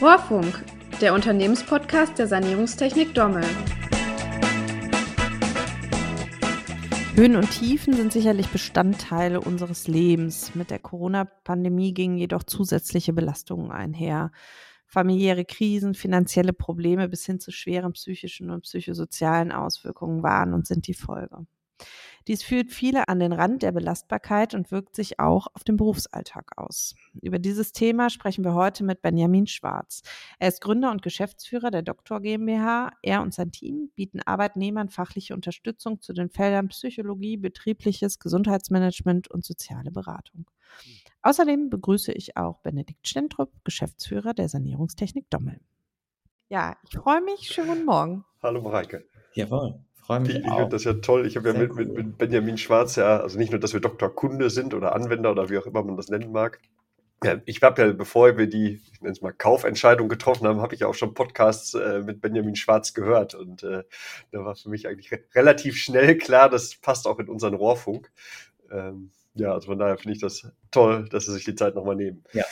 Rohrfunk, der Unternehmenspodcast der Sanierungstechnik Dommel. Höhen und Tiefen sind sicherlich Bestandteile unseres Lebens. Mit der Corona-Pandemie gingen jedoch zusätzliche Belastungen einher. Familiäre Krisen, finanzielle Probleme bis hin zu schweren psychischen und psychosozialen Auswirkungen waren und sind die Folge. Dies führt viele an den Rand der Belastbarkeit und wirkt sich auch auf den Berufsalltag aus. Über dieses Thema sprechen wir heute mit Benjamin Schwarz. Er ist Gründer und Geschäftsführer der Doktor GmbH. Er und sein Team bieten Arbeitnehmern fachliche Unterstützung zu den Feldern Psychologie, betriebliches Gesundheitsmanagement und soziale Beratung. Außerdem begrüße ich auch Benedikt Stentrup, Geschäftsführer der Sanierungstechnik Dommel. Ja, ich freue mich. Schönen guten Morgen. Hallo Mareike. Jawohl. Freue mich ich, ich finde das ja toll. Ich habe ja mit, cool. mit, mit, Benjamin Schwarz ja, also nicht nur, dass wir Doktor Kunde sind oder Anwender oder wie auch immer man das nennen mag. Ja, ich habe ja, bevor wir die, ich nenne es mal, Kaufentscheidung getroffen haben, habe ich ja auch schon Podcasts äh, mit Benjamin Schwarz gehört. Und äh, da war für mich eigentlich re relativ schnell klar, das passt auch in unseren Rohrfunk. Ähm, ja, also von daher finde ich das toll, dass Sie sich die Zeit nochmal nehmen. Ja.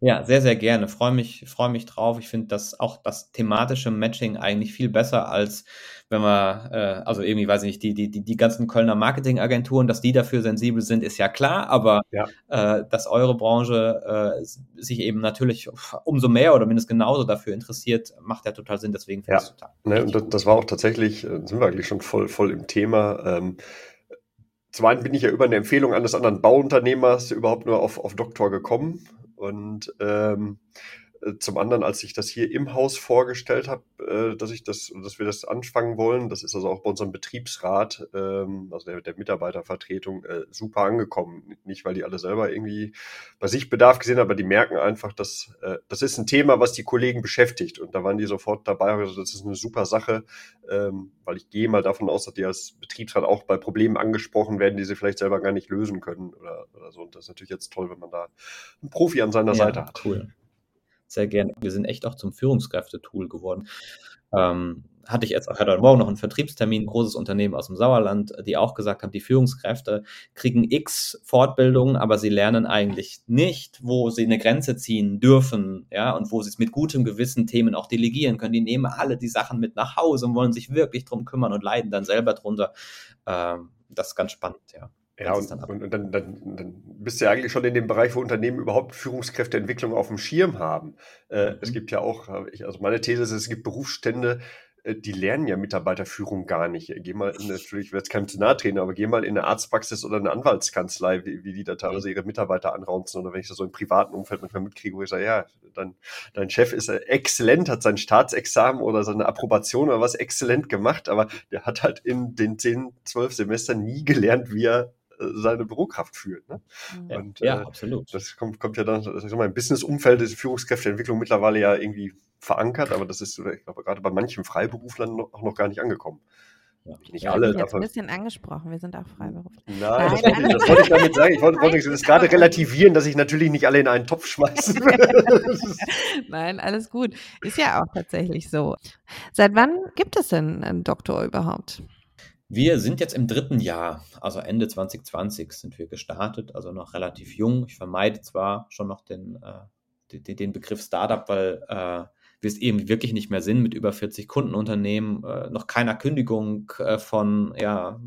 Ja, sehr, sehr gerne. Freue mich, freue mich drauf. Ich finde das auch das thematische Matching eigentlich viel besser als wenn man, äh, also irgendwie, weiß ich nicht, die, die, die, die ganzen Kölner Marketingagenturen, dass die dafür sensibel sind, ist ja klar, aber ja. Äh, dass eure Branche äh, sich eben natürlich umso mehr oder mindestens genauso dafür interessiert, macht ja total Sinn, deswegen finde ja. ich total. Ne, und das, das, war auch tatsächlich, äh, sind wir eigentlich schon voll, voll im Thema. Ähm, zum einen bin ich ja über eine Empfehlung eines anderen Bauunternehmers überhaupt nur auf, auf Doktor gekommen und ähm, äh, zum anderen, als ich das hier im Haus vorgestellt habe, äh, dass ich das, dass wir das anfangen wollen, das ist also auch bei unserem Betriebsrat, ähm, also der, der Mitarbeitervertretung, äh, super angekommen. Nicht, weil die alle selber irgendwie bei sich Bedarf gesehen haben, aber die merken einfach, dass das ist ein Thema, was die Kollegen beschäftigt. Und da waren die sofort dabei, also das ist eine super Sache, ähm, weil ich gehe mal davon aus, dass die als Betriebsrat auch bei Problemen angesprochen werden, die sie vielleicht selber gar nicht lösen können oder, oder so. Und das ist natürlich jetzt toll, wenn man da einen Profi an seiner ja, Seite hat. Cool sehr gerne. Wir sind echt auch zum Führungskräftetool geworden. Ähm, hatte ich jetzt auch heute Morgen noch einen Vertriebstermin, großes Unternehmen aus dem Sauerland, die auch gesagt haben, die Führungskräfte kriegen x Fortbildungen, aber sie lernen eigentlich nicht, wo sie eine Grenze ziehen dürfen, ja, und wo sie es mit gutem Gewissen Themen auch delegieren können. Die nehmen alle die Sachen mit nach Hause und wollen sich wirklich drum kümmern und leiden dann selber drunter. Ähm, das ist ganz spannend, ja. Ja, und, dann, und, dann, dann, dann, bist du ja eigentlich schon in dem Bereich, wo Unternehmen überhaupt Führungskräfteentwicklung auf dem Schirm haben. Äh, mhm. Es gibt ja auch, also meine These ist, es gibt Berufsstände, äh, die lernen ja Mitarbeiterführung gar nicht. Geh mal in, natürlich, ich werde jetzt kein Senatrainer, aber geh mal in eine Arztpraxis oder eine Anwaltskanzlei, wie, wie die da teilweise ihre Mitarbeiter anraunzen oder wenn ich das so im privaten Umfeld manchmal mitkriege, wo ich sage, ja, dann, dein Chef ist exzellent, hat sein Staatsexamen oder seine Approbation oder was exzellent gemacht, aber der hat halt in den zehn, zwölf Semestern nie gelernt, wie er seine Bürokraft führt. Ne? Ja, und, ja äh, absolut. Das kommt, kommt ja dann, das ist im Business-Umfeld ist Führungskräfteentwicklung mittlerweile ja irgendwie verankert, aber das ist, ich glaube, gerade bei manchen Freiberuflern noch, auch noch gar nicht angekommen. Ja, nicht ja, alle. Jetzt ein bisschen angesprochen, wir sind auch Freiberufler. Nein, Nein. Das, wollte ich, das, wollte ich, damit sagen. Ich wollte, wollte das gerade relativieren, dass ich natürlich nicht alle in einen Topf schmeißen will. Nein, alles gut. Ist ja auch tatsächlich so. Seit wann gibt es denn einen Doktor überhaupt? Wir sind jetzt im dritten Jahr, also Ende 2020 sind wir gestartet, also noch relativ jung. Ich vermeide zwar schon noch den, äh, den, den Begriff Startup, weil äh, wir es eben wirklich nicht mehr sind mit über 40 Kundenunternehmen, äh, noch keiner Kündigung äh, von ja,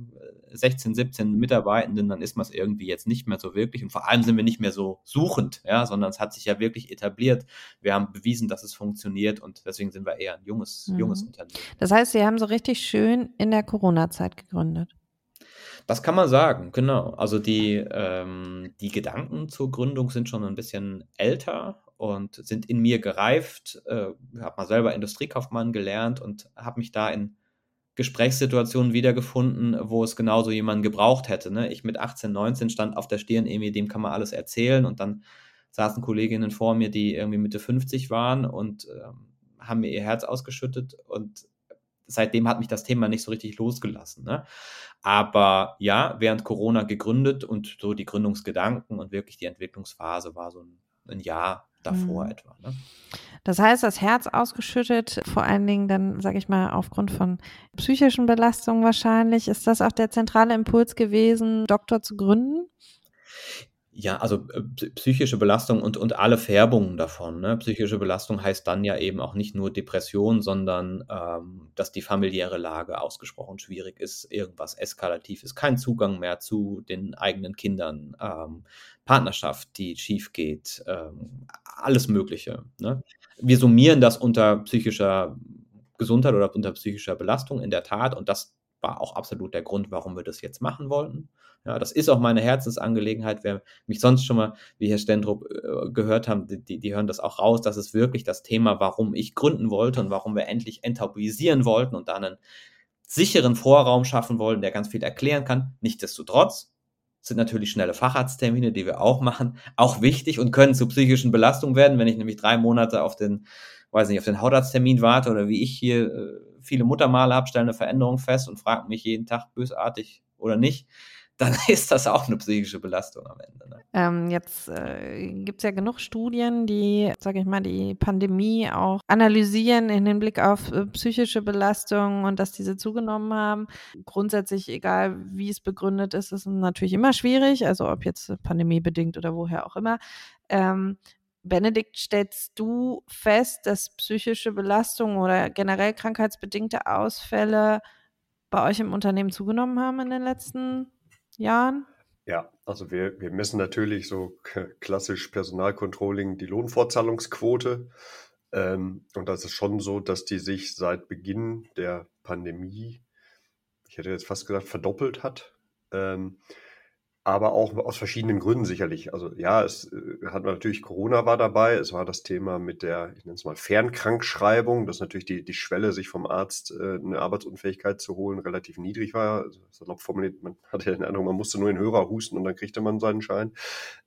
16, 17 Mitarbeitenden, dann ist man es irgendwie jetzt nicht mehr so wirklich. Und vor allem sind wir nicht mehr so suchend, ja, sondern es hat sich ja wirklich etabliert. Wir haben bewiesen, dass es funktioniert und deswegen sind wir eher ein junges, mhm. junges Unternehmen. Das heißt, Sie haben so richtig schön in der Corona-Zeit gegründet. Das kann man sagen, genau. Also die, ähm, die Gedanken zur Gründung sind schon ein bisschen älter und sind in mir gereift. Äh, habe mal selber Industriekaufmann gelernt und habe mich da in Gesprächssituationen wiedergefunden, wo es genauso jemanden gebraucht hätte. Ne? Ich mit 18, 19 stand auf der Stirn, irgendwie, dem kann man alles erzählen und dann saßen Kolleginnen vor mir, die irgendwie Mitte 50 waren und ähm, haben mir ihr Herz ausgeschüttet und seitdem hat mich das Thema nicht so richtig losgelassen. Ne? Aber ja, während Corona gegründet und so die Gründungsgedanken und wirklich die Entwicklungsphase war so ein, ein Jahr davor mhm. etwa. Ne? Das heißt, das Herz ausgeschüttet, vor allen Dingen dann, sage ich mal, aufgrund von psychischen Belastungen wahrscheinlich. Ist das auch der zentrale Impuls gewesen, Doktor zu gründen? Ja, also äh, psychische Belastung und, und alle Färbungen davon. Ne? Psychische Belastung heißt dann ja eben auch nicht nur Depression, sondern ähm, dass die familiäre Lage ausgesprochen schwierig ist, irgendwas eskalativ ist, kein Zugang mehr zu den eigenen Kindern, ähm, Partnerschaft, die schief geht, ähm, alles Mögliche. Ne? Wir summieren das unter psychischer Gesundheit oder unter psychischer Belastung in der Tat und das war auch absolut der Grund, warum wir das jetzt machen wollten. Ja, das ist auch meine Herzensangelegenheit. Wer mich sonst schon mal, wie Herr Stendrup, äh, gehört haben, die, die hören das auch raus. Das ist wirklich das Thema, warum ich gründen wollte und warum wir endlich enttabuisieren wollten und dann einen sicheren Vorraum schaffen wollten, der ganz viel erklären kann. Nichtsdestotrotz sind natürlich schnelle Facharzttermine, die wir auch machen, auch wichtig und können zu psychischen Belastungen werden, wenn ich nämlich drei Monate auf den, weiß nicht, auf den Hautarzttermin warte oder wie ich hier äh, viele Muttermale habe, stelle eine Veränderung fest und frage mich jeden Tag bösartig oder nicht dann ist das auch eine psychische Belastung am Ende. Ne? Ähm, jetzt äh, gibt es ja genug Studien, die, sage ich mal, die Pandemie auch analysieren in Hinblick auf äh, psychische Belastungen und dass diese zugenommen haben. Grundsätzlich, egal wie es begründet ist, ist natürlich immer schwierig, also ob jetzt pandemiebedingt oder woher auch immer. Ähm, Benedikt, stellst du fest, dass psychische Belastungen oder generell krankheitsbedingte Ausfälle bei euch im Unternehmen zugenommen haben in den letzten Jahren? Ja, also wir, wir messen natürlich so klassisch Personalcontrolling die Lohnfortzahlungsquote. Ähm, und das ist schon so, dass die sich seit Beginn der Pandemie, ich hätte jetzt fast gesagt, verdoppelt hat. Ähm, aber auch aus verschiedenen Gründen sicherlich. Also ja, es äh, hat natürlich Corona war dabei. Es war das Thema mit der, ich nenne es mal Fernkrankschreibung, dass natürlich die, die Schwelle, sich vom Arzt äh, eine Arbeitsunfähigkeit zu holen, relativ niedrig war. Also, salopp formuliert, man hatte ja den Eindruck, man musste nur in den Hörer husten und dann kriegte man seinen Schein.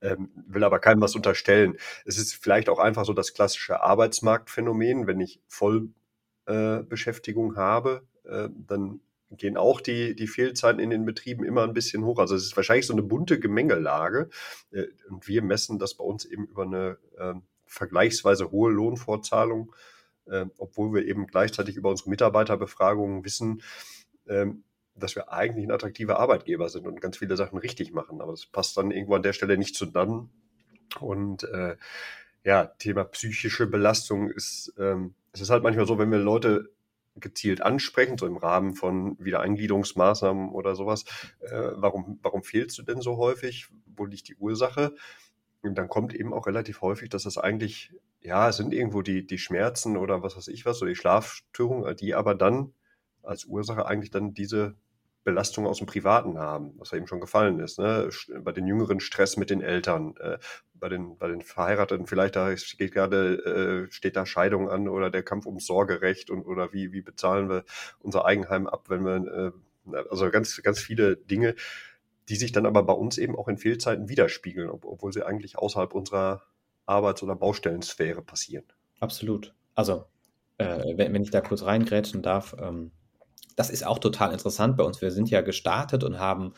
Ähm, will aber keinem was unterstellen. Es ist vielleicht auch einfach so das klassische Arbeitsmarktphänomen. Wenn ich Vollbeschäftigung äh, habe, äh, dann gehen auch die, die Fehlzeiten in den Betrieben immer ein bisschen hoch. Also es ist wahrscheinlich so eine bunte Gemengelage. Äh, und wir messen das bei uns eben über eine äh, vergleichsweise hohe Lohnfortzahlung, äh, obwohl wir eben gleichzeitig über unsere Mitarbeiterbefragungen wissen, äh, dass wir eigentlich ein attraktiver Arbeitgeber sind und ganz viele Sachen richtig machen. Aber das passt dann irgendwo an der Stelle nicht zusammen. Und äh, ja, Thema psychische Belastung ist, ähm, es ist halt manchmal so, wenn wir Leute gezielt ansprechen, so im Rahmen von Wiedereingliederungsmaßnahmen oder sowas. Äh, warum, warum fehlst du denn so häufig? Wo liegt die Ursache? Und dann kommt eben auch relativ häufig, dass das eigentlich, ja, es sind irgendwo die, die Schmerzen oder was weiß ich was, oder die Schlafstörungen, die aber dann als Ursache eigentlich dann diese Belastung aus dem Privaten haben, was ja eben schon gefallen ist. Ne? Bei den Jüngeren Stress mit den Eltern, äh, bei, den, bei den Verheirateten vielleicht da steht gerade, äh, steht da Scheidung an oder der Kampf ums Sorgerecht und oder wie, wie bezahlen wir unser Eigenheim ab, wenn wir, äh, also ganz, ganz viele Dinge, die sich dann aber bei uns eben auch in Fehlzeiten widerspiegeln, ob, obwohl sie eigentlich außerhalb unserer Arbeits- oder Baustellensphäre passieren. Absolut. Also, äh, wenn, wenn ich da kurz reingrätschen darf, ähm, das ist auch total interessant bei uns. Wir sind ja gestartet und haben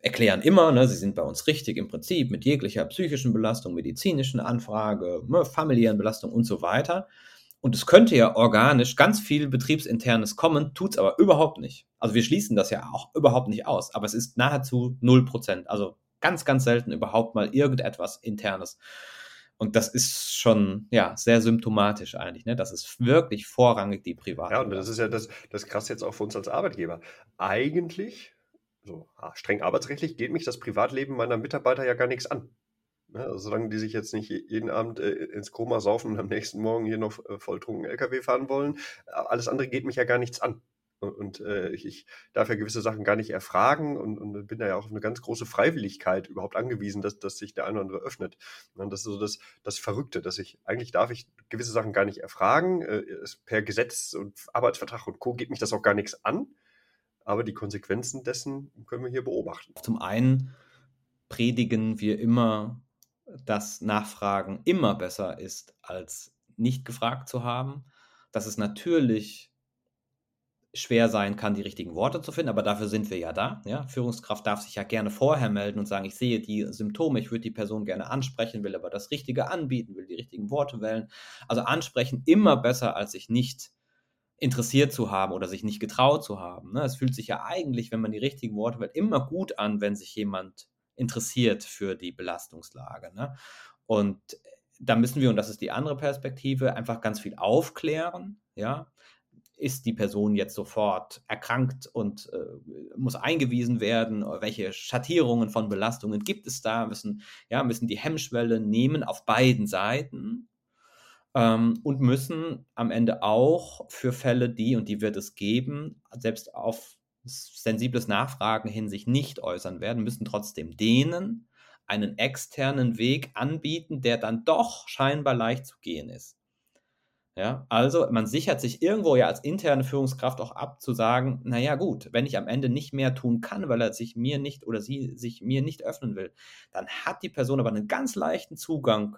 erklären immer, ne, sie sind bei uns richtig im Prinzip mit jeglicher psychischen Belastung, medizinischen Anfrage, ne, familiären Belastung und so weiter. Und es könnte ja organisch ganz viel betriebsinternes kommen, tut es aber überhaupt nicht. Also wir schließen das ja auch überhaupt nicht aus, aber es ist nahezu 0%. Also ganz, ganz selten überhaupt mal irgendetwas internes. Und das ist schon ja sehr symptomatisch eigentlich. Ne? Das ist wirklich vorrangig die private. Ja, und das ist ja das, das krass jetzt auch für uns als Arbeitgeber. Eigentlich, so ah, streng arbeitsrechtlich, geht mich das Privatleben meiner Mitarbeiter ja gar nichts an. Ne? Also solange die sich jetzt nicht jeden Abend äh, ins Koma saufen und am nächsten Morgen hier noch äh, volltrunken LKW fahren wollen, alles andere geht mich ja gar nichts an. Und äh, ich, ich, darf ja gewisse Sachen gar nicht erfragen und, und, bin da ja auch auf eine ganz große Freiwilligkeit überhaupt angewiesen, dass, dass sich der eine oder andere öffnet. Und das ist so das, das Verrückte, dass ich, eigentlich darf ich gewisse Sachen gar nicht erfragen. Äh, per Gesetz und Arbeitsvertrag und Co. geht mich das auch gar nichts an. Aber die Konsequenzen dessen können wir hier beobachten. Zum einen predigen wir immer, dass Nachfragen immer besser ist, als nicht gefragt zu haben. Dass es natürlich schwer sein kann, die richtigen Worte zu finden, aber dafür sind wir ja da. Ja? Führungskraft darf sich ja gerne vorher melden und sagen, ich sehe die Symptome, ich würde die Person gerne ansprechen, will aber das Richtige anbieten, will die richtigen Worte wählen. Also ansprechen immer besser, als sich nicht interessiert zu haben oder sich nicht getraut zu haben. Ne? Es fühlt sich ja eigentlich, wenn man die richtigen Worte wählt, immer gut an, wenn sich jemand interessiert für die Belastungslage. Ne? Und da müssen wir, und das ist die andere Perspektive, einfach ganz viel aufklären. Ja, ist die Person jetzt sofort erkrankt und äh, muss eingewiesen werden? Welche Schattierungen von Belastungen gibt es da? Müssen, ja, müssen die Hemmschwelle nehmen auf beiden Seiten ähm, und müssen am Ende auch für Fälle, die, und die wird es geben, selbst auf sensibles Nachfragen hin sich nicht äußern werden, müssen trotzdem denen einen externen Weg anbieten, der dann doch scheinbar leicht zu gehen ist. Ja, also man sichert sich irgendwo ja als interne Führungskraft auch ab, zu sagen, naja gut, wenn ich am Ende nicht mehr tun kann, weil er sich mir nicht oder sie sich mir nicht öffnen will, dann hat die Person aber einen ganz leichten Zugang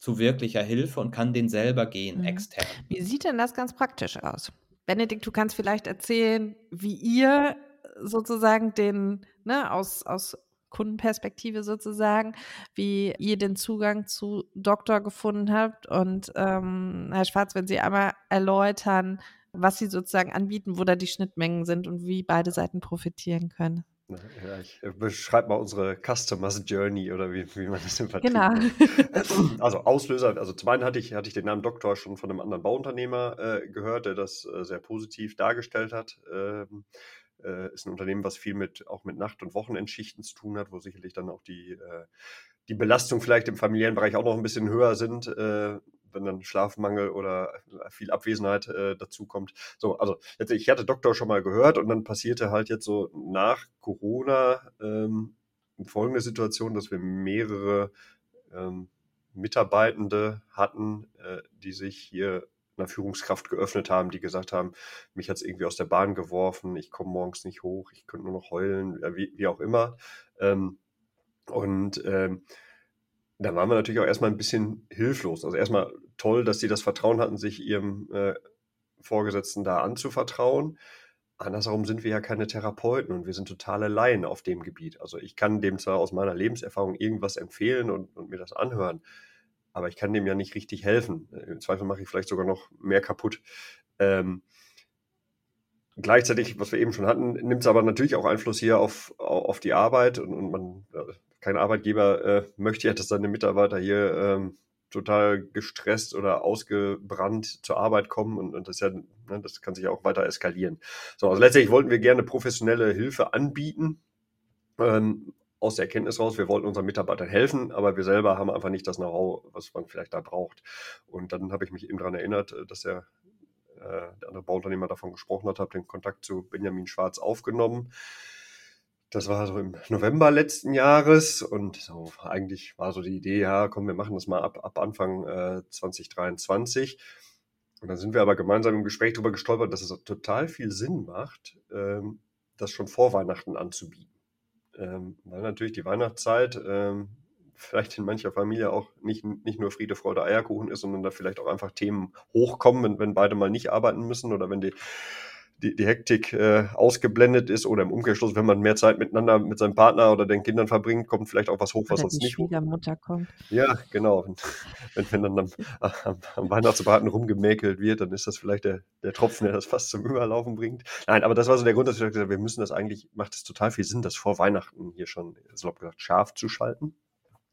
zu wirklicher Hilfe und kann den selber gehen, mhm. extern. Wie sieht denn das ganz praktisch aus? Benedikt, du kannst vielleicht erzählen, wie ihr sozusagen den, ne, aus, aus Kundenperspektive sozusagen, wie ihr den Zugang zu Doktor gefunden habt. Und ähm, Herr Schwarz, wenn Sie einmal erläutern, was Sie sozusagen anbieten, wo da die Schnittmengen sind und wie beide Seiten profitieren können. Ja, ich äh, beschreibe mal unsere Customers Journey oder wie, wie man das im Vertrieb Genau. Also Auslöser, also zum einen hatte ich, hatte ich den Namen Doktor schon von einem anderen Bauunternehmer äh, gehört, der das äh, sehr positiv dargestellt hat. Ähm, äh, ist ein Unternehmen, was viel mit auch mit Nacht- und Wochenendschichten zu tun hat, wo sicherlich dann auch die, äh, die Belastung vielleicht im familiären Bereich auch noch ein bisschen höher sind, äh, wenn dann Schlafmangel oder viel Abwesenheit äh, dazu. So, also ich hatte Doktor schon mal gehört und dann passierte halt jetzt so nach Corona ähm, folgende Situation, dass wir mehrere ähm, Mitarbeitende hatten, äh, die sich hier einer Führungskraft geöffnet haben, die gesagt haben, mich hat es irgendwie aus der Bahn geworfen, ich komme morgens nicht hoch, ich könnte nur noch heulen, wie, wie auch immer. Ähm, und ähm, da waren wir natürlich auch erstmal ein bisschen hilflos. Also erstmal toll, dass sie das Vertrauen hatten, sich ihrem äh, Vorgesetzten da anzuvertrauen. Andersherum sind wir ja keine Therapeuten und wir sind totale Laien auf dem Gebiet. Also ich kann dem zwar aus meiner Lebenserfahrung irgendwas empfehlen und, und mir das anhören, aber ich kann dem ja nicht richtig helfen. Äh, Im Zweifel mache ich vielleicht sogar noch mehr kaputt. Ähm, gleichzeitig, was wir eben schon hatten, nimmt es aber natürlich auch Einfluss hier auf, auf die Arbeit und, und man, kein Arbeitgeber äh, möchte ja, dass seine Mitarbeiter hier ähm, total gestresst oder ausgebrannt zur Arbeit kommen und, und das ja, ne, das kann sich ja auch weiter eskalieren. So, also letztendlich wollten wir gerne professionelle Hilfe anbieten. Ähm, aus der Erkenntnis raus, wir wollten unseren Mitarbeitern helfen, aber wir selber haben einfach nicht das Know-how, was man vielleicht da braucht. Und dann habe ich mich eben daran erinnert, äh, dass der, äh, der andere Bauunternehmer davon gesprochen hat, habe den Kontakt zu Benjamin Schwarz aufgenommen. Das war so im November letzten Jahres und so eigentlich war so die Idee, ja, komm, wir machen das mal ab, ab Anfang äh, 2023. Und dann sind wir aber gemeinsam im Gespräch darüber gestolpert, dass es total viel Sinn macht, ähm, das schon vor Weihnachten anzubieten ähm, weil natürlich die Weihnachtszeit ähm, vielleicht in mancher Familie auch nicht, nicht nur Friede, Freude, Eierkuchen ist, sondern da vielleicht auch einfach Themen hochkommen, wenn, wenn beide mal nicht arbeiten müssen oder wenn die die, die Hektik äh, ausgeblendet ist oder im Umkehrschluss, wenn man mehr Zeit miteinander mit seinem Partner oder den Kindern verbringt, kommt vielleicht auch was hoch, was oder sonst die nicht Schwiegermutter kommt. Ja, genau. Wenn, wenn dann am, am, am Weihnachtsbraten rumgemäkelt wird, dann ist das vielleicht der, der Tropfen, der das fast zum Überlaufen bringt. Nein, aber das war so der Grund, dass wir gesagt haben, wir müssen das eigentlich, macht es total viel Sinn, das vor Weihnachten hier schon, salopp gesagt, scharf zu schalten.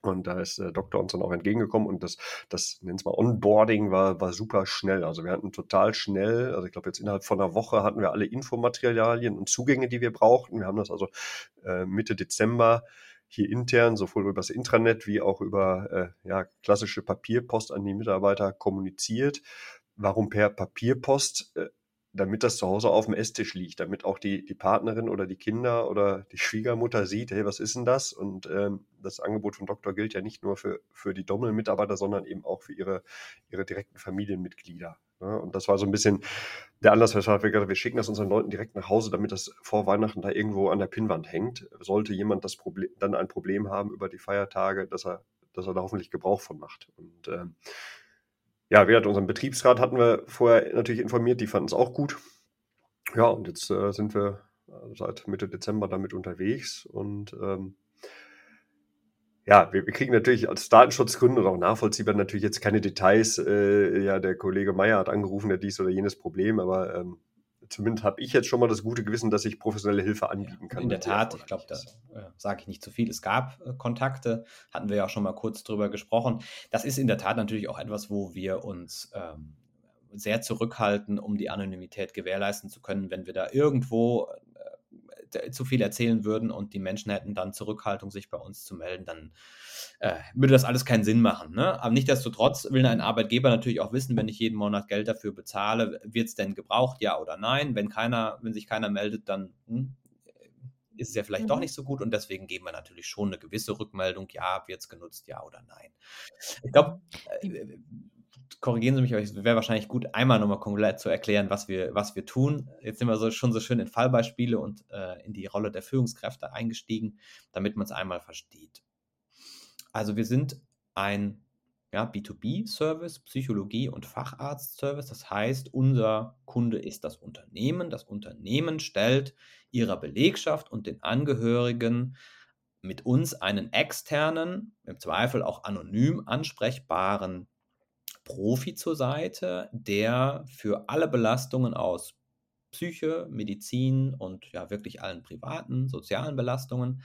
Und da ist der Doktor uns dann auch entgegengekommen und das, das nennen es mal Onboarding war, war super schnell. Also wir hatten total schnell, also ich glaube jetzt innerhalb von einer Woche hatten wir alle Infomaterialien und Zugänge, die wir brauchten. Wir haben das also äh, Mitte Dezember hier intern, sowohl über das Intranet wie auch über äh, ja, klassische Papierpost an die Mitarbeiter kommuniziert. Warum per Papierpost? Damit das zu Hause auf dem Esstisch liegt, damit auch die, die Partnerin oder die Kinder oder die Schwiegermutter sieht, hey, was ist denn das? Und ähm, das Angebot von Doktor gilt ja nicht nur für, für die Dommel-Mitarbeiter, sondern eben auch für ihre, ihre direkten Familienmitglieder. Ne? Und das war so ein bisschen der Anlass, weshalb wir gesagt wir schicken das unseren Leuten direkt nach Hause, damit das vor Weihnachten da irgendwo an der Pinnwand hängt. Sollte jemand das Problem, dann ein Problem haben über die Feiertage, dass er, dass er da hoffentlich Gebrauch von macht. Und ähm, ja, wir hatten unseren Betriebsrat hatten wir vorher natürlich informiert, die fanden es auch gut. Ja, und jetzt äh, sind wir äh, seit Mitte Dezember damit unterwegs und ähm, ja, wir, wir, kriegen natürlich als Datenschutzgründe und auch nachvollziehbar natürlich jetzt keine Details. Äh, ja, der Kollege Meyer hat angerufen, der dies oder jenes Problem, aber ähm, zumindest habe ich jetzt schon mal das gute Gewissen, dass ich professionelle Hilfe anbieten kann. In der Tat, ich glaube, da äh, sage ich nicht zu viel. Es gab äh, Kontakte, hatten wir ja auch schon mal kurz drüber gesprochen. Das ist in der Tat natürlich auch etwas, wo wir uns ähm, sehr zurückhalten, um die Anonymität gewährleisten zu können, wenn wir da irgendwo zu viel erzählen würden und die Menschen hätten dann Zurückhaltung, sich bei uns zu melden, dann äh, würde das alles keinen Sinn machen. Ne? Aber nichtsdestotrotz will ein Arbeitgeber natürlich auch wissen, wenn ich jeden Monat Geld dafür bezahle, wird es denn gebraucht, ja oder nein? Wenn keiner, wenn sich keiner meldet, dann hm, ist es ja vielleicht mhm. doch nicht so gut und deswegen geben wir natürlich schon eine gewisse Rückmeldung, ja, wird es genutzt, ja oder nein. Ich glaube, äh, korrigieren Sie mich, aber es wäre wahrscheinlich gut, einmal nochmal komplett zu erklären, was wir, was wir tun. Jetzt sind wir so, schon so schön in Fallbeispiele und äh, in die Rolle der Führungskräfte eingestiegen, damit man es einmal versteht. Also wir sind ein ja, B2B-Service, Psychologie- und Facharzt-Service. Das heißt, unser Kunde ist das Unternehmen. Das Unternehmen stellt ihrer Belegschaft und den Angehörigen mit uns einen externen, im Zweifel auch anonym ansprechbaren Profi zur Seite, der für alle Belastungen aus Psyche, Medizin und ja wirklich allen privaten, sozialen Belastungen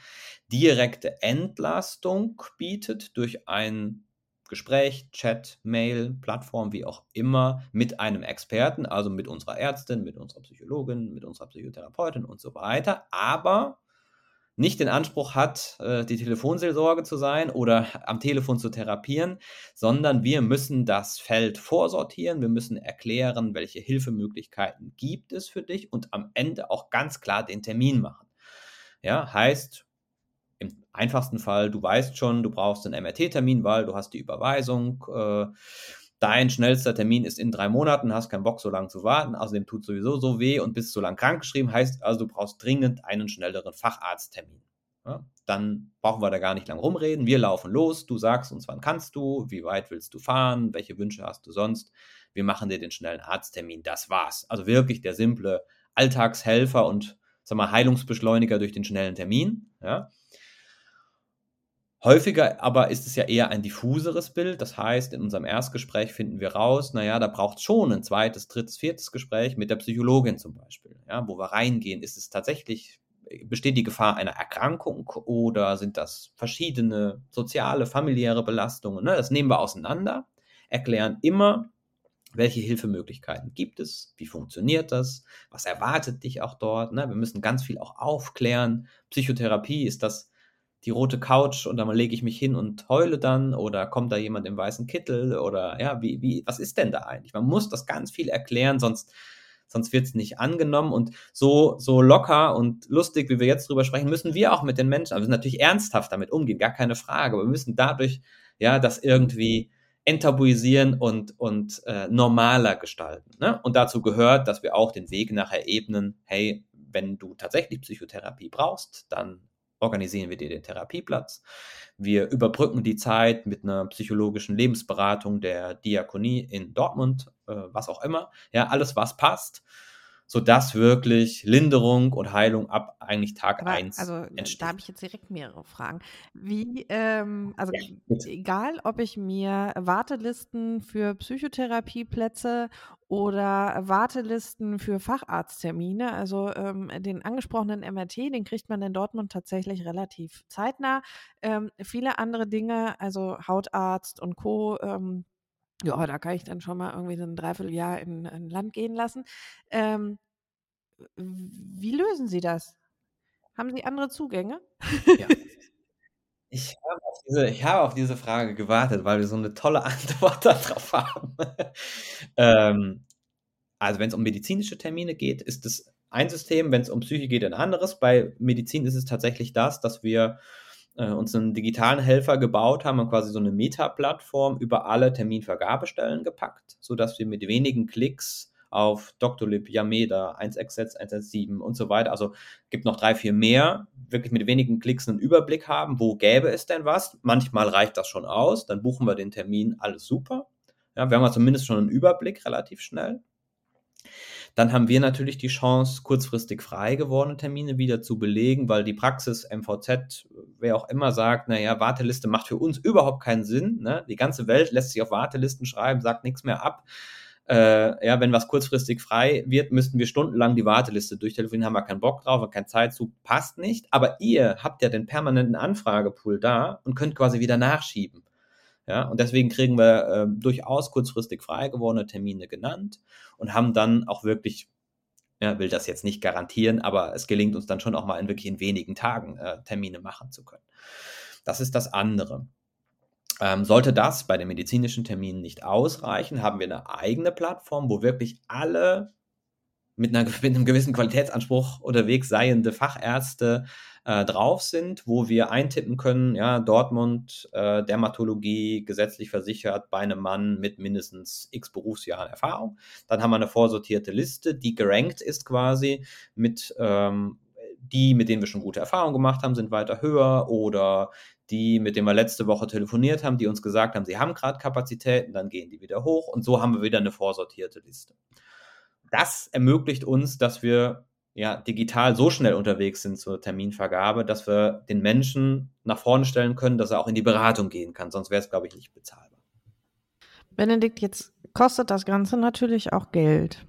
direkte Entlastung bietet durch ein Gespräch, Chat, Mail, Plattform, wie auch immer, mit einem Experten, also mit unserer Ärztin, mit unserer Psychologin, mit unserer Psychotherapeutin und so weiter, aber nicht den Anspruch hat, äh, die Telefonseelsorge zu sein oder am Telefon zu therapieren, sondern wir müssen das Feld vorsortieren, wir müssen erklären, welche Hilfemöglichkeiten gibt es für dich und am Ende auch ganz klar den Termin machen. Ja, heißt, im einfachsten Fall, du weißt schon, du brauchst einen MRT-Termin, weil du hast die Überweisung. Äh, dein schnellster Termin ist in drei Monaten, hast keinen Bock, so lange zu warten, außerdem tut sowieso so weh und bist so lange krankgeschrieben, heißt also, du brauchst dringend einen schnelleren Facharzttermin. Ja, dann brauchen wir da gar nicht lang rumreden. Wir laufen los, du sagst uns, wann kannst du, wie weit willst du fahren, welche Wünsche hast du sonst. Wir machen dir den schnellen Arzttermin, das war's. Also wirklich der simple Alltagshelfer und sag mal, Heilungsbeschleuniger durch den schnellen Termin. Ja. Häufiger aber ist es ja eher ein diffuseres Bild. Das heißt, in unserem Erstgespräch finden wir raus, naja, da braucht es schon ein zweites, drittes, viertes Gespräch mit der Psychologin zum Beispiel, ja, wo wir reingehen. Ist es tatsächlich, besteht die Gefahr einer Erkrankung oder sind das verschiedene soziale, familiäre Belastungen? Ne? Das nehmen wir auseinander, erklären immer, welche Hilfemöglichkeiten gibt es, wie funktioniert das, was erwartet dich auch dort. Ne? Wir müssen ganz viel auch aufklären. Psychotherapie ist das die rote Couch und dann lege ich mich hin und heule dann oder kommt da jemand im weißen Kittel oder ja, wie, wie, was ist denn da eigentlich? Man muss das ganz viel erklären, sonst, sonst wird es nicht angenommen und so, so locker und lustig, wie wir jetzt drüber sprechen, müssen wir auch mit den Menschen, also natürlich ernsthaft damit umgehen, gar keine Frage, aber wir müssen dadurch ja das irgendwie enttabuisieren und, und äh, normaler gestalten. Ne? Und dazu gehört, dass wir auch den Weg nachher ebnen, hey, wenn du tatsächlich Psychotherapie brauchst, dann organisieren wir dir den Therapieplatz. Wir überbrücken die Zeit mit einer psychologischen Lebensberatung der Diakonie in Dortmund, äh, was auch immer. Ja, alles, was passt sodass wirklich Linderung und Heilung ab eigentlich Tag Aber, 1 also, entsteht. Da habe ich jetzt direkt mehrere Fragen. Wie, ähm, also ja, egal, ob ich mir Wartelisten für Psychotherapieplätze oder Wartelisten für Facharzttermine, also ähm, den angesprochenen MRT, den kriegt man in Dortmund tatsächlich relativ zeitnah. Ähm, viele andere Dinge, also Hautarzt und Co., ähm, ja, da kann ich dann schon mal irgendwie so ein Dreivierteljahr in, in Land gehen lassen. Ähm, wie lösen Sie das? Haben Sie andere Zugänge? Ja. Ich habe, auf diese, auf diese Frage gewartet, weil wir so eine tolle Antwort darauf haben. ähm, also wenn es um medizinische Termine geht, ist es ein System, wenn es um Psyche geht, ein anderes. Bei Medizin ist es tatsächlich das, dass wir äh, uns einen digitalen Helfer gebaut haben und quasi so eine Meta-Plattform über alle Terminvergabestellen gepackt, sodass wir mit wenigen Klicks auf Doctolib, Yameda, 1xx, 117 und so weiter, also gibt noch drei, vier mehr, wirklich mit wenigen Klicks einen Überblick haben, wo gäbe es denn was. Manchmal reicht das schon aus, dann buchen wir den Termin, alles super. Ja, wir haben zumindest schon einen Überblick relativ schnell. Dann haben wir natürlich die Chance, kurzfristig frei gewordene Termine wieder zu belegen, weil die Praxis, MVZ, wer auch immer sagt, naja, Warteliste macht für uns überhaupt keinen Sinn. Ne? Die ganze Welt lässt sich auf Wartelisten schreiben, sagt nichts mehr ab. Äh, ja, wenn was kurzfristig frei wird, müssten wir stundenlang die Warteliste durchtelefonieren, haben wir keinen Bock drauf, kein Zeitzug, passt nicht. Aber ihr habt ja den permanenten Anfragepool da und könnt quasi wieder nachschieben. Ja, und deswegen kriegen wir äh, durchaus kurzfristig frei gewordene Termine genannt und haben dann auch wirklich, ja, will das jetzt nicht garantieren, aber es gelingt uns dann schon auch mal in wirklich in wenigen Tagen äh, Termine machen zu können. Das ist das andere. Ähm, sollte das bei den medizinischen Terminen nicht ausreichen, haben wir eine eigene Plattform, wo wirklich alle mit, einer, mit einem gewissen Qualitätsanspruch unterwegs seiende Fachärzte äh, drauf sind, wo wir eintippen können, ja, Dortmund, äh, Dermatologie, gesetzlich versichert bei einem Mann mit mindestens x Berufsjahren Erfahrung. Dann haben wir eine vorsortierte Liste, die gerankt ist quasi mit ähm, die, mit denen wir schon gute Erfahrungen gemacht haben, sind weiter höher oder die, mit denen wir letzte Woche telefoniert haben, die uns gesagt haben, sie haben gerade Kapazitäten, dann gehen die wieder hoch und so haben wir wieder eine vorsortierte Liste. Das ermöglicht uns, dass wir ja digital so schnell unterwegs sind zur Terminvergabe, dass wir den Menschen nach vorne stellen können, dass er auch in die Beratung gehen kann. Sonst wäre es, glaube ich, nicht bezahlbar. Benedikt, jetzt kostet das Ganze natürlich auch Geld.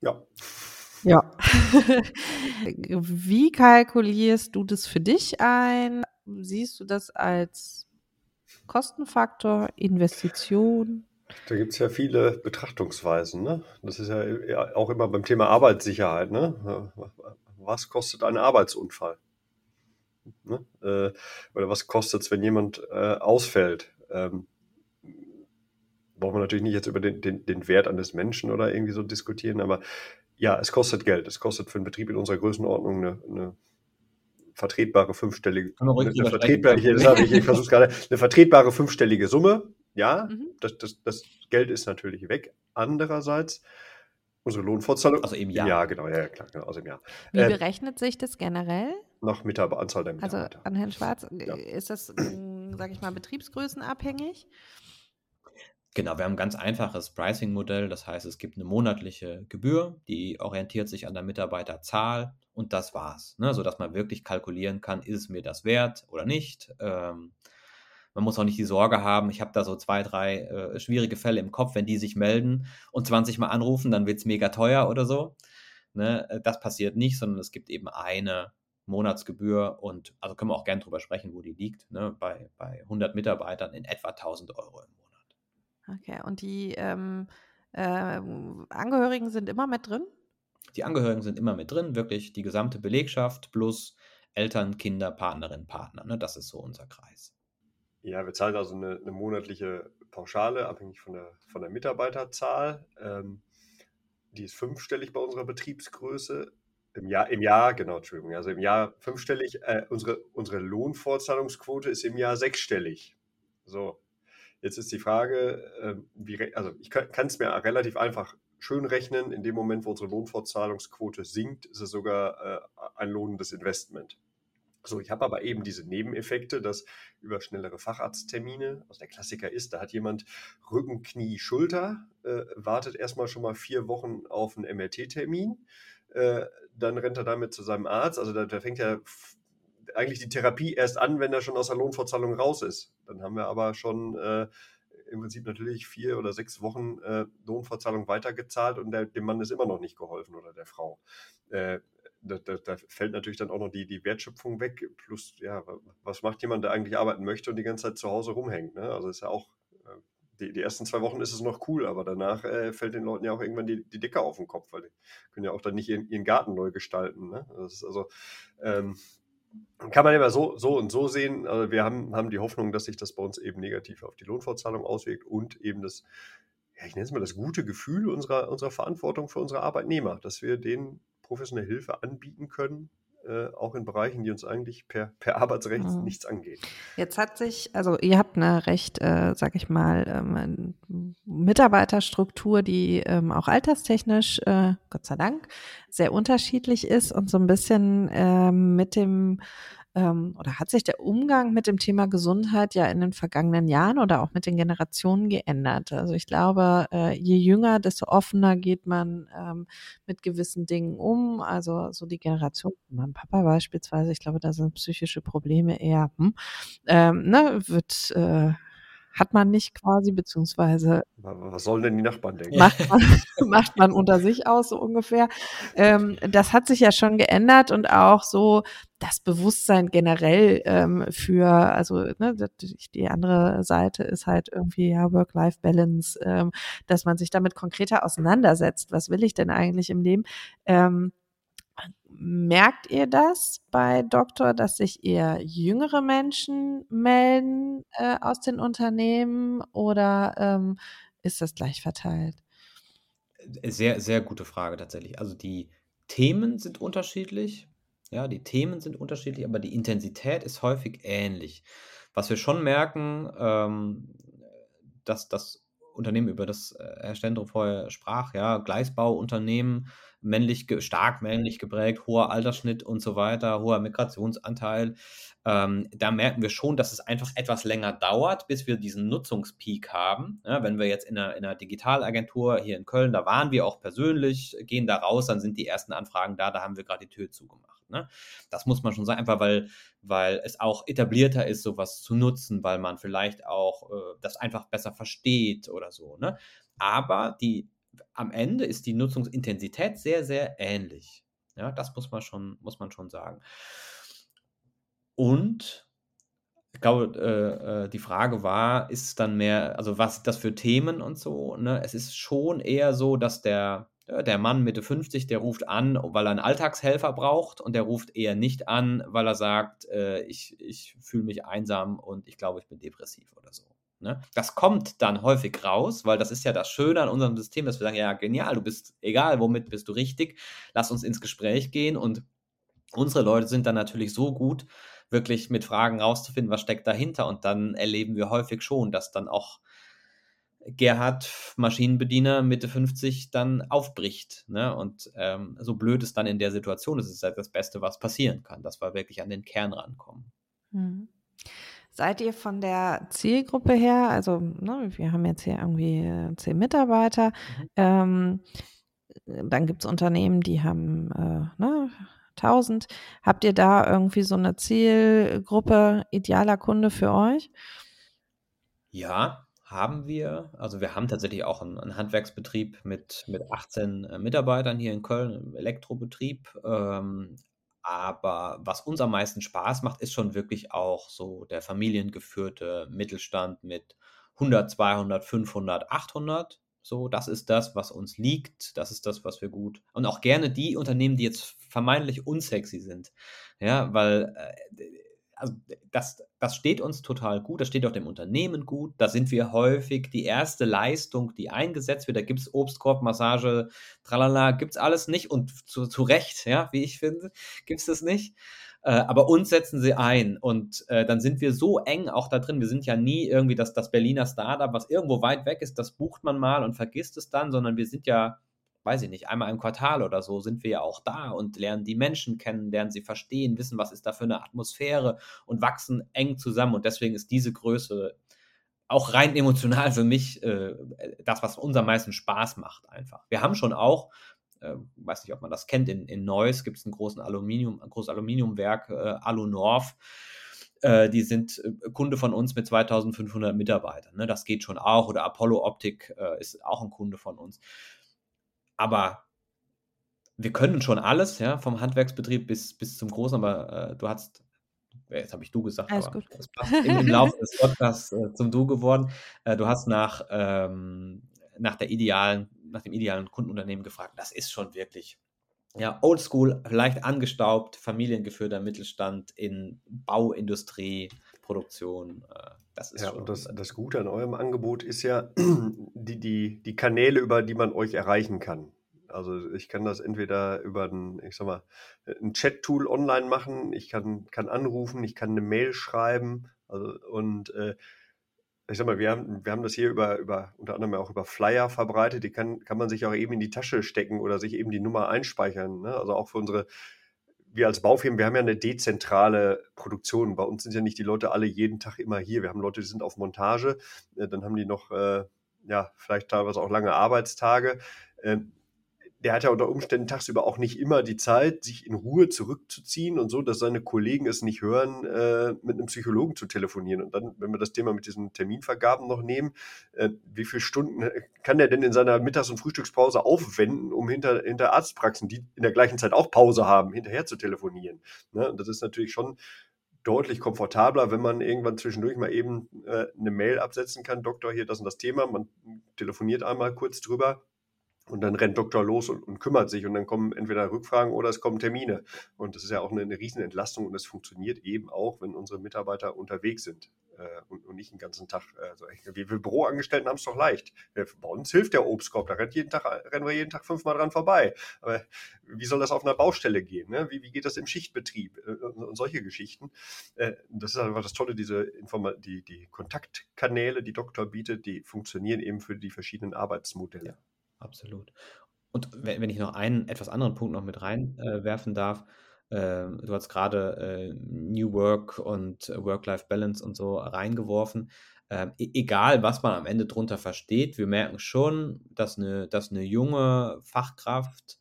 Ja. Ja. Wie kalkulierst du das für dich ein? Siehst du das als Kostenfaktor, Investition? Da gibt es ja viele Betrachtungsweisen. Ne? Das ist ja auch immer beim Thema Arbeitssicherheit. Ne? Was kostet ein Arbeitsunfall? Ne? Äh, oder was kostet es, wenn jemand äh, ausfällt? Ähm, brauchen wir natürlich nicht jetzt über den, den, den Wert eines Menschen oder irgendwie so diskutieren, aber ja, es kostet Geld. Es kostet für einen Betrieb in unserer Größenordnung eine, eine vertretbare fünfstellige, eine, eine vertretbare, hier, das ich, ich versuche gerade, eine vertretbare fünfstellige Summe. Ja, mhm. das, das, das Geld ist natürlich weg. Andererseits unsere Lohnfortzahlung. Also im Jahr. Ja, genau, ja, klar, genau, also im Jahr. Wie äh, berechnet sich das generell? Nach Mitarbeiter, Anzahl der also Mitarbeiter. Also an Herrn Schwarz, ja. ist das, sage ich mal, betriebsgrößenabhängig? Genau, wir haben ein ganz einfaches Pricing-Modell. Das heißt, es gibt eine monatliche Gebühr, die orientiert sich an der Mitarbeiterzahl und das war's. Ne? Sodass man wirklich kalkulieren kann, ist es mir das wert oder nicht. Ähm, man muss auch nicht die Sorge haben, ich habe da so zwei, drei äh, schwierige Fälle im Kopf, wenn die sich melden und 20 Mal anrufen, dann wird es mega teuer oder so. Ne? Äh, das passiert nicht, sondern es gibt eben eine Monatsgebühr und also können wir auch gerne drüber sprechen, wo die liegt. Ne? Bei, bei 100 Mitarbeitern in etwa 1000 Euro im Monat. Okay, und die ähm, äh, Angehörigen sind immer mit drin? Die Angehörigen sind immer mit drin, wirklich die gesamte Belegschaft plus Eltern, Kinder, Partnerin, Partner. Ne? Das ist so unser Kreis. Ja, wir zahlen also eine, eine monatliche Pauschale, abhängig von der, von der Mitarbeiterzahl. Ähm, die ist fünfstellig bei unserer Betriebsgröße. Im Jahr, im Jahr, genau, Entschuldigung, also im Jahr fünfstellig. Äh, unsere, unsere Lohnfortzahlungsquote ist im Jahr sechsstellig. So, Jetzt ist die Frage, ähm, wie, also ich kann es mir relativ einfach schön rechnen. In dem Moment, wo unsere Lohnfortzahlungsquote sinkt, ist es sogar äh, ein lohnendes Investment. So, ich habe aber eben diese Nebeneffekte, dass über schnellere Facharzttermine, also der Klassiker ist, da hat jemand Rücken, Knie, Schulter, äh, wartet erstmal schon mal vier Wochen auf einen MRT-Termin, äh, dann rennt er damit zu seinem Arzt, also da, da fängt ja eigentlich die Therapie erst an, wenn er schon aus der Lohnfortzahlung raus ist. Dann haben wir aber schon äh, im Prinzip natürlich vier oder sechs Wochen äh, Lohnfortzahlung weitergezahlt und der, dem Mann ist immer noch nicht geholfen oder der Frau. Äh, da, da, da, fällt natürlich dann auch noch die, die Wertschöpfung weg. Plus, ja, was macht jemand, der eigentlich arbeiten möchte und die ganze Zeit zu Hause rumhängt? Ne? Also ist ja auch, äh, die, die ersten zwei Wochen ist es noch cool, aber danach äh, fällt den Leuten ja auch irgendwann die, die Decke auf den Kopf, weil die können ja auch dann nicht ihren, ihren Garten neu gestalten. Ne? Das ist also, ähm, kann man immer so, so und so sehen. Also wir haben, haben die Hoffnung, dass sich das bei uns eben negativ auf die Lohnfortzahlung auswirkt und eben das, ja, ich nenne es mal das gute Gefühl unserer, unserer Verantwortung für unsere Arbeitnehmer, dass wir denen professionelle Hilfe anbieten können, äh, auch in Bereichen, die uns eigentlich per, per Arbeitsrecht mhm. nichts angehen. Jetzt hat sich, also ihr habt eine recht, äh, sag ich mal, ähm, Mitarbeiterstruktur, die ähm, auch alterstechnisch, äh, Gott sei Dank, sehr unterschiedlich ist und so ein bisschen ähm, mit dem ähm, oder hat sich der Umgang mit dem Thema Gesundheit ja in den vergangenen Jahren oder auch mit den Generationen geändert? Also ich glaube, äh, je jünger, desto offener geht man ähm, mit gewissen Dingen um. Also so die Generation meinem Papa beispielsweise, ich glaube, da sind psychische Probleme eher, hm, ähm, ne, wird äh, hat man nicht quasi, beziehungsweise. Was sollen denn die Nachbarn denken? Macht man, macht man unter sich aus, so ungefähr. Ähm, das hat sich ja schon geändert und auch so das Bewusstsein generell ähm, für, also ne, die andere Seite ist halt irgendwie ja Work-Life-Balance, ähm, dass man sich damit konkreter auseinandersetzt. Was will ich denn eigentlich im Leben? Ähm, Merkt ihr das bei Doktor, dass sich eher jüngere Menschen melden äh, aus den Unternehmen oder ähm, ist das gleich verteilt? Sehr, sehr gute Frage tatsächlich. Also die Themen sind unterschiedlich. Ja, die Themen sind unterschiedlich, aber die Intensität ist häufig ähnlich. Was wir schon merken, ähm, dass das Unternehmen, über das äh, Herr Stendro vorher sprach, ja, Gleisbauunternehmen, männlich, stark männlich geprägt, hoher Altersschnitt und so weiter, hoher Migrationsanteil. Ähm, da merken wir schon, dass es einfach etwas länger dauert, bis wir diesen Nutzungspeak haben. Ja, wenn wir jetzt in einer, in einer, Digitalagentur hier in Köln, da waren wir auch persönlich, gehen da raus, dann sind die ersten Anfragen da, da haben wir gerade die Tür zugemacht. Ne? Das muss man schon sagen, einfach weil, weil es auch etablierter ist, sowas zu nutzen, weil man vielleicht auch äh, das einfach besser versteht oder so. Ne? Aber die am Ende ist die Nutzungsintensität sehr, sehr ähnlich. Ja, das muss man schon, muss man schon sagen. Und ich glaube, äh, äh die Frage war, ist es dann mehr, also was das für Themen und so, ne? Es ist schon eher so, dass der, der Mann Mitte 50, der ruft an, weil er einen Alltagshelfer braucht und der ruft eher nicht an, weil er sagt, äh, ich, ich fühle mich einsam und ich glaube, ich bin depressiv oder so. Ne? Das kommt dann häufig raus, weil das ist ja das Schöne an unserem System, dass wir sagen, ja, genial, du bist egal, womit bist du richtig, lass uns ins Gespräch gehen und unsere Leute sind dann natürlich so gut, wirklich mit Fragen rauszufinden, was steckt dahinter und dann erleben wir häufig schon, dass dann auch Gerhard, Maschinenbediener, Mitte 50, dann aufbricht. Ne? Und ähm, so blöd es dann in der Situation ist, ist halt das Beste, was passieren kann, dass wir wirklich an den Kern rankommen. Mhm. Seid ihr von der Zielgruppe her, also ne, wir haben jetzt hier irgendwie äh, zehn Mitarbeiter, mhm. ähm, dann gibt es Unternehmen, die haben äh, ne, 1000. Habt ihr da irgendwie so eine Zielgruppe idealer Kunde für euch? Ja, haben wir. Also wir haben tatsächlich auch einen, einen Handwerksbetrieb mit, mit 18 äh, Mitarbeitern hier in Köln, Elektrobetrieb. Ähm, aber was uns am meisten Spaß macht, ist schon wirklich auch so der familiengeführte Mittelstand mit 100, 200, 500, 800. So, das ist das, was uns liegt. Das ist das, was wir gut. Und auch gerne die Unternehmen, die jetzt vermeintlich unsexy sind. Ja, weil äh, also das, das steht uns total gut, das steht auch dem Unternehmen gut. Da sind wir häufig die erste Leistung, die eingesetzt wird. Da gibt es Obstkorb, Massage, tralala, gibt es alles nicht und zu, zu Recht, ja, wie ich finde, gibt es das nicht. Äh, aber uns setzen sie ein und äh, dann sind wir so eng auch da drin. Wir sind ja nie irgendwie das, das Berliner Startup, was irgendwo weit weg ist, das bucht man mal und vergisst es dann, sondern wir sind ja weiß ich nicht, einmal im Quartal oder so sind wir ja auch da und lernen die Menschen kennen, lernen sie verstehen, wissen, was ist da für eine Atmosphäre und wachsen eng zusammen. Und deswegen ist diese Größe auch rein emotional für mich äh, das, was uns am meisten Spaß macht, einfach. Wir haben schon auch, äh, weiß nicht, ob man das kennt, in, in Neuss gibt es einen großen Aluminium, ein großes Aluminiumwerk, äh, Alunorf äh, die sind äh, Kunde von uns mit 2500 Mitarbeitern. Ne? Das geht schon auch. Oder Apollo Optik äh, ist auch ein Kunde von uns. Aber wir können schon alles, ja, vom Handwerksbetrieb bis, bis zum Großen, aber äh, du hast, jetzt habe ich du gesagt, Alles aber gut. das passt im, Laufe des Podcasts äh, zum Du geworden. Äh, du hast nach, ähm, nach der idealen, nach dem idealen Kundenunternehmen gefragt. Das ist schon wirklich ja, oldschool, vielleicht angestaubt, familiengeführter Mittelstand in Bauindustrie, Produktion. Äh, das ist ja, und das, das Gute an eurem Angebot ist ja die, die, die Kanäle, über die man euch erreichen kann. Also ich kann das entweder über ein, ich sag mal, ein Chat-Tool online machen, ich kann, kann anrufen, ich kann eine Mail schreiben. Also, und äh, ich sag mal, wir haben, wir haben das hier über, über, unter anderem auch über Flyer verbreitet, die kann, kann man sich auch eben in die Tasche stecken oder sich eben die Nummer einspeichern. Ne? Also auch für unsere wir als Baufirmen, wir haben ja eine dezentrale Produktion. Bei uns sind ja nicht die Leute alle jeden Tag immer hier. Wir haben Leute, die sind auf Montage, äh, dann haben die noch, äh, ja, vielleicht teilweise auch lange Arbeitstage. Der hat ja unter Umständen tagsüber auch nicht immer die Zeit, sich in Ruhe zurückzuziehen und so, dass seine Kollegen es nicht hören, äh, mit einem Psychologen zu telefonieren. Und dann, wenn wir das Thema mit diesen Terminvergaben noch nehmen, äh, wie viele Stunden kann der denn in seiner Mittags- und Frühstückspause aufwenden, um hinter, hinter Arztpraxen, die in der gleichen Zeit auch Pause haben, hinterher zu telefonieren? Ne? Und das ist natürlich schon deutlich komfortabler, wenn man irgendwann zwischendurch mal eben äh, eine Mail absetzen kann, Doktor, hier das und das Thema, man telefoniert einmal kurz drüber und dann rennt Doktor los und, und, kümmert sich und dann kommen entweder Rückfragen oder es kommen Termine. Und das ist ja auch eine, eine Riesenentlastung und es funktioniert eben auch, wenn unsere Mitarbeiter unterwegs sind äh, und, und, nicht den ganzen Tag. Also wir, wir Büroangestellten haben es doch leicht. Bei uns hilft der Obstkorb, da rennt jeden Tag, rennen wir jeden Tag fünfmal dran vorbei. Aber wie soll das auf einer Baustelle gehen? Ne? Wie, wie geht das im Schichtbetrieb äh, und solche Geschichten? Äh, das ist einfach das Tolle, diese Informa die, die Kontaktkanäle, die Doktor bietet, die funktionieren eben für die verschiedenen Arbeitsmodelle. Ja absolut. Und wenn, ich noch einen etwas anderen Punkt noch mit reinwerfen äh, darf, äh, du hast gerade äh, New Work und Work-Life-Balance und so reingeworfen. Ähm, e egal, was man am Ende drunter versteht, wir merken schon, dass eine, dass eine junge Fachkraft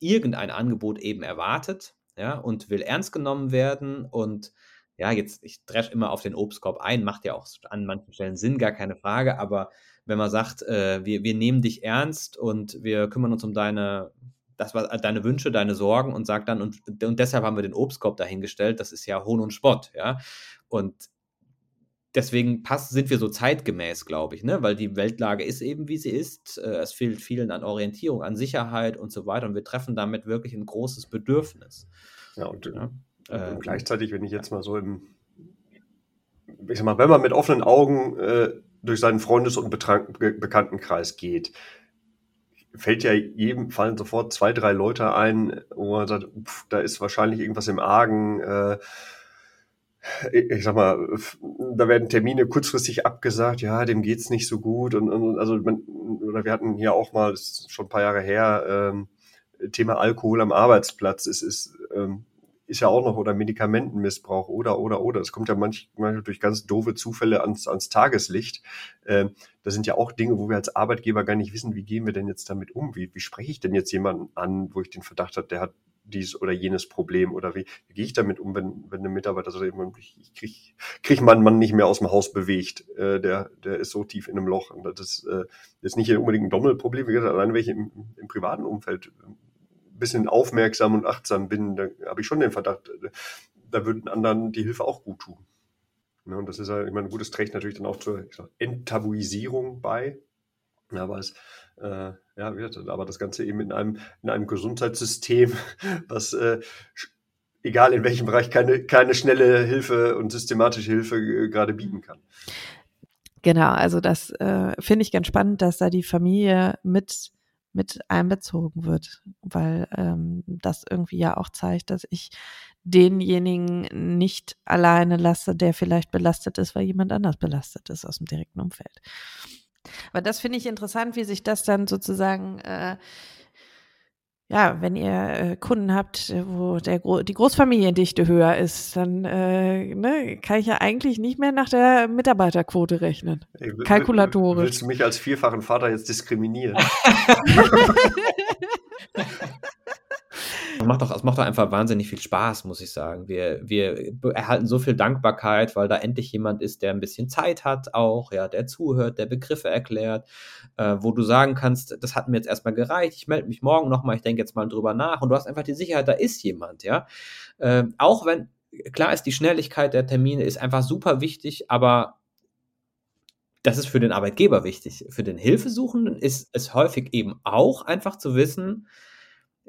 irgendein Angebot eben erwartet ja, und will ernst genommen werden und ja, jetzt, ich dresch immer auf den Obstkorb ein, macht ja auch an manchen Stellen Sinn, gar keine Frage, aber wenn man sagt, äh, wir, wir nehmen dich ernst und wir kümmern uns um deine, das war deine Wünsche, deine Sorgen und sagt dann, und, und deshalb haben wir den Obstkorb dahingestellt, das ist ja Hohn und Spott, ja. Und deswegen passt, sind wir so zeitgemäß, glaube ich, ne? weil die Weltlage ist eben, wie sie ist. Äh, es fehlt vielen an Orientierung, an Sicherheit und so weiter. Und wir treffen damit wirklich ein großes Bedürfnis. Ja, und, ja? und ähm, gleichzeitig, wenn ich jetzt mal so im, ich sag mal, wenn man mit offenen Augen äh, durch seinen Freundes- und Bekanntenkreis geht, fällt ja jedem fallen sofort zwei, drei Leute ein, wo man sagt, pff, da ist wahrscheinlich irgendwas im Argen. Äh, ich sag mal, da werden Termine kurzfristig abgesagt, ja, dem geht's nicht so gut und, und also man, oder wir hatten hier auch mal, das ist schon ein paar Jahre her, ähm, Thema Alkohol am Arbeitsplatz. Es ist ähm, ist ja auch noch oder Medikamentenmissbrauch oder oder oder. Das kommt ja manchmal durch ganz doofe Zufälle ans, ans Tageslicht. Ähm, das sind ja auch Dinge, wo wir als Arbeitgeber gar nicht wissen, wie gehen wir denn jetzt damit um? Wie, wie spreche ich denn jetzt jemanden an, wo ich den Verdacht habe, der hat dies oder jenes Problem oder wie, wie gehe ich damit um, wenn, wenn ein Mitarbeiter so ich, ich krieg, krieg meinen Mann nicht mehr aus dem Haus bewegt, äh, der, der ist so tief in einem Loch. Und das äh, ist nicht unbedingt ein Dommelproblem, wie gesagt, allein welche im, im privaten Umfeld bisschen aufmerksam und achtsam bin, da habe ich schon den Verdacht, da würden anderen die Hilfe auch gut tun. Ja, und das ist ja, ich meine, gut, das trägt natürlich dann auch zur sag, Enttabuisierung bei. Aber es, äh, ja, aber das Ganze eben in einem, in einem Gesundheitssystem, was äh, egal in welchem Bereich keine, keine schnelle Hilfe und systematische Hilfe äh, gerade bieten kann. Genau, also das äh, finde ich ganz spannend, dass da die Familie mit mit einbezogen wird, weil ähm, das irgendwie ja auch zeigt, dass ich denjenigen nicht alleine lasse, der vielleicht belastet ist, weil jemand anders belastet ist aus dem direkten Umfeld. Aber das finde ich interessant, wie sich das dann sozusagen äh, ja, wenn ihr äh, Kunden habt, äh, wo der Gro die Großfamiliendichte höher ist, dann äh, ne, kann ich ja eigentlich nicht mehr nach der Mitarbeiterquote rechnen. Ey, Kalkulatorisch. Willst du mich als vierfachen Vater jetzt diskriminieren? Macht doch, es macht doch einfach wahnsinnig viel Spaß, muss ich sagen. Wir, wir erhalten so viel Dankbarkeit, weil da endlich jemand ist, der ein bisschen Zeit hat, auch, ja, der zuhört, der Begriffe erklärt, äh, wo du sagen kannst, das hat mir jetzt erstmal gereicht, ich melde mich morgen nochmal, ich denke jetzt mal drüber nach und du hast einfach die Sicherheit, da ist jemand, ja. Äh, auch wenn, klar ist, die Schnelligkeit der Termine ist einfach super wichtig, aber das ist für den Arbeitgeber wichtig. Für den Hilfesuchenden ist es häufig eben auch einfach zu wissen,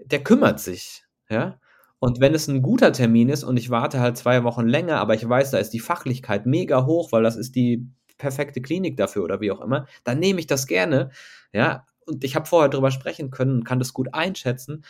der kümmert sich, ja. Und wenn es ein guter Termin ist und ich warte halt zwei Wochen länger, aber ich weiß, da ist die Fachlichkeit mega hoch, weil das ist die perfekte Klinik dafür oder wie auch immer, dann nehme ich das gerne, ja. Und ich habe vorher drüber sprechen können und kann das gut einschätzen.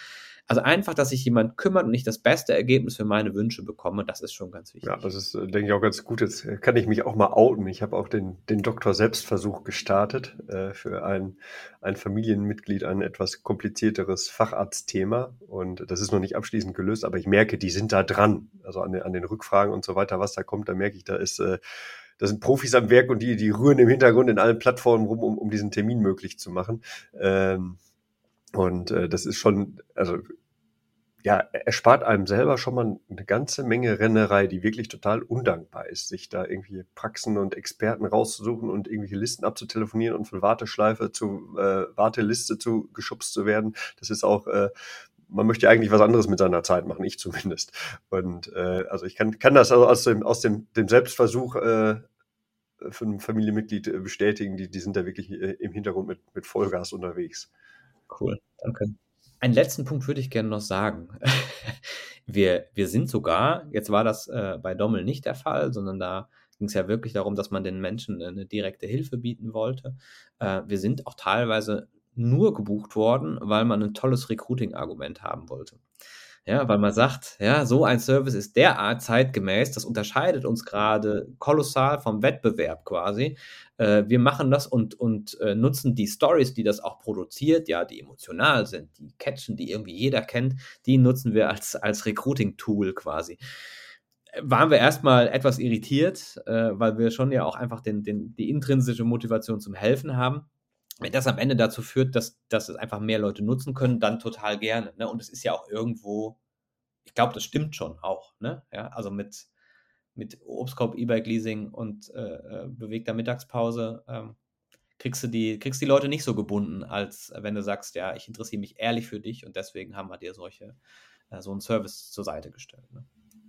Also einfach, dass sich jemand kümmert und ich das beste Ergebnis für meine Wünsche bekomme, das ist schon ganz wichtig. Ja, das ist, äh, denke ich, auch ganz gut. Jetzt äh, kann ich mich auch mal outen. Ich habe auch den, den Doktor-Selbstversuch gestartet äh, für ein, ein Familienmitglied, ein etwas komplizierteres Facharztthema. Und das ist noch nicht abschließend gelöst, aber ich merke, die sind da dran. Also an den, an den Rückfragen und so weiter, was da kommt, da merke ich, da ist... Äh, da sind Profis am Werk und die, die rühren im Hintergrund in allen Plattformen rum, um, um diesen Termin möglich zu machen. Ähm, Und äh, das ist schon, also ja, er spart einem selber schon mal eine ganze Menge Rennerei, die wirklich total undankbar ist, sich da irgendwie Praxen und Experten rauszusuchen und irgendwelche Listen abzutelefonieren und von Warteschleife zu äh, Warteliste zu geschubst zu werden. Das ist auch, äh, man möchte eigentlich was anderes mit seiner Zeit machen, ich zumindest. Und äh, also ich kann, kann das also aus dem, aus dem, dem Selbstversuch äh, für ein Familienmitglied äh, bestätigen, die, die sind da wirklich äh, im Hintergrund mit, mit Vollgas unterwegs. Cool, danke. Einen letzten Punkt würde ich gerne noch sagen. wir, wir sind sogar, jetzt war das äh, bei Dommel nicht der Fall, sondern da ging es ja wirklich darum, dass man den Menschen eine direkte Hilfe bieten wollte. Äh, wir sind auch teilweise nur gebucht worden, weil man ein tolles Recruiting-Argument haben wollte. Ja, weil man sagt, ja, so ein Service ist derart zeitgemäß, das unterscheidet uns gerade kolossal vom Wettbewerb quasi. Äh, wir machen das und, und äh, nutzen die Stories, die das auch produziert, ja, die emotional sind, die catchen, die irgendwie jeder kennt, die nutzen wir als, als Recruiting-Tool quasi. Waren wir erstmal etwas irritiert, äh, weil wir schon ja auch einfach den, den, die intrinsische Motivation zum Helfen haben wenn das am Ende dazu führt, dass, dass es einfach mehr Leute nutzen können, dann total gerne. Ne? Und es ist ja auch irgendwo, ich glaube, das stimmt schon auch. Ne? Ja, also mit, mit Obstkorb, E-Bike-Leasing und äh, äh, bewegter Mittagspause ähm, kriegst du die, kriegst die Leute nicht so gebunden, als wenn du sagst, ja, ich interessiere mich ehrlich für dich und deswegen haben wir dir solche, äh, so einen Service zur Seite gestellt. Ne?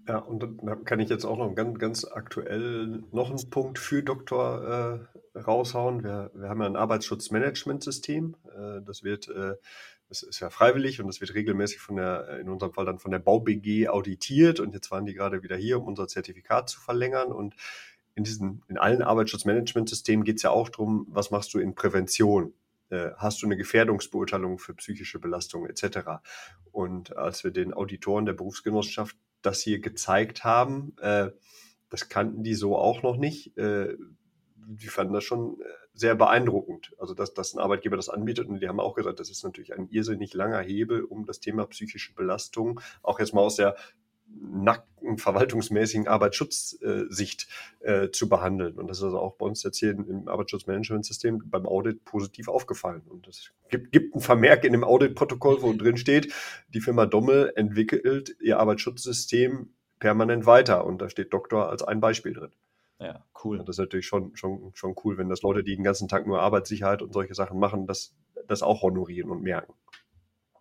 Ja, und dann kann ich jetzt auch noch ganz, ganz aktuell noch einen Punkt für Doktor äh, raushauen. Wir, wir haben ja ein Arbeitsschutzmanagementsystem. Äh, das wird, äh, das ist ja freiwillig und das wird regelmäßig von der, in unserem Fall dann von der BauBG auditiert. Und jetzt waren die gerade wieder hier, um unser Zertifikat zu verlängern. Und in diesen, in allen Arbeitsschutzmanagementsystemen geht es ja auch darum, was machst du in Prävention? Äh, hast du eine Gefährdungsbeurteilung für psychische Belastung etc. Und als wir den Auditoren der Berufsgenossenschaft das hier gezeigt haben. Äh, das kannten die so auch noch nicht. Äh, die fanden das schon äh, sehr beeindruckend. Also, dass, dass ein Arbeitgeber das anbietet. Und die haben auch gesagt, das ist natürlich ein irrsinnig langer Hebel, um das Thema psychische Belastung auch jetzt mal aus der nackten verwaltungsmäßigen Arbeitsschutzsicht äh, zu behandeln. Und das ist also auch bei uns jetzt hier im Arbeitsschutzmanagementsystem beim Audit positiv aufgefallen. Und es gibt, gibt einen Vermerk in dem Auditprotokoll, wo drin steht, die Firma Dommel entwickelt ihr Arbeitsschutzsystem permanent weiter. Und da steht Doktor als ein Beispiel drin. Ja, cool. Und das ist natürlich schon, schon, schon cool, wenn das Leute, die den ganzen Tag nur Arbeitssicherheit und solche Sachen machen, das, das auch honorieren und merken.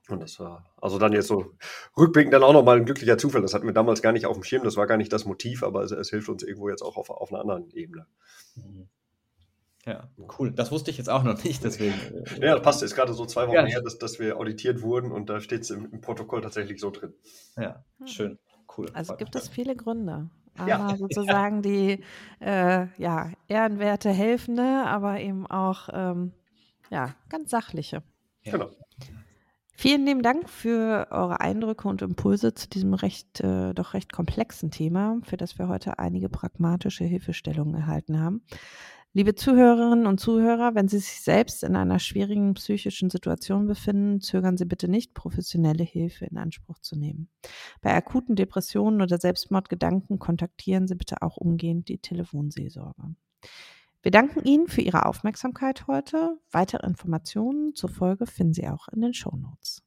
Und das war also dann jetzt so rückblickend dann auch nochmal ein glücklicher Zufall. Das hatten wir damals gar nicht auf dem Schirm, das war gar nicht das Motiv, aber es, es hilft uns irgendwo jetzt auch auf, auf einer anderen Ebene. Mhm. Ja, cool. Das wusste ich jetzt auch noch nicht, deswegen. Äh, ja, das passt. Ist gerade so zwei Wochen ja. her, dass, dass wir auditiert wurden und da steht es im, im, Protokoll tatsächlich so drin. Ja, hm. schön. Cool. Also gibt es viele Gründe. Aber ja. sozusagen die äh, ja, ehrenwerte Helfende, aber eben auch ähm, ja, ganz sachliche. Ja. Genau. Vielen lieben Dank für eure Eindrücke und Impulse zu diesem recht, äh, doch recht komplexen Thema, für das wir heute einige pragmatische Hilfestellungen erhalten haben. Liebe Zuhörerinnen und Zuhörer, wenn Sie sich selbst in einer schwierigen psychischen Situation befinden, zögern Sie bitte nicht, professionelle Hilfe in Anspruch zu nehmen. Bei akuten Depressionen oder Selbstmordgedanken kontaktieren Sie bitte auch umgehend die Telefonseelsorge. Wir danken Ihnen für Ihre Aufmerksamkeit heute. Weitere Informationen zur Folge finden Sie auch in den Show Notes.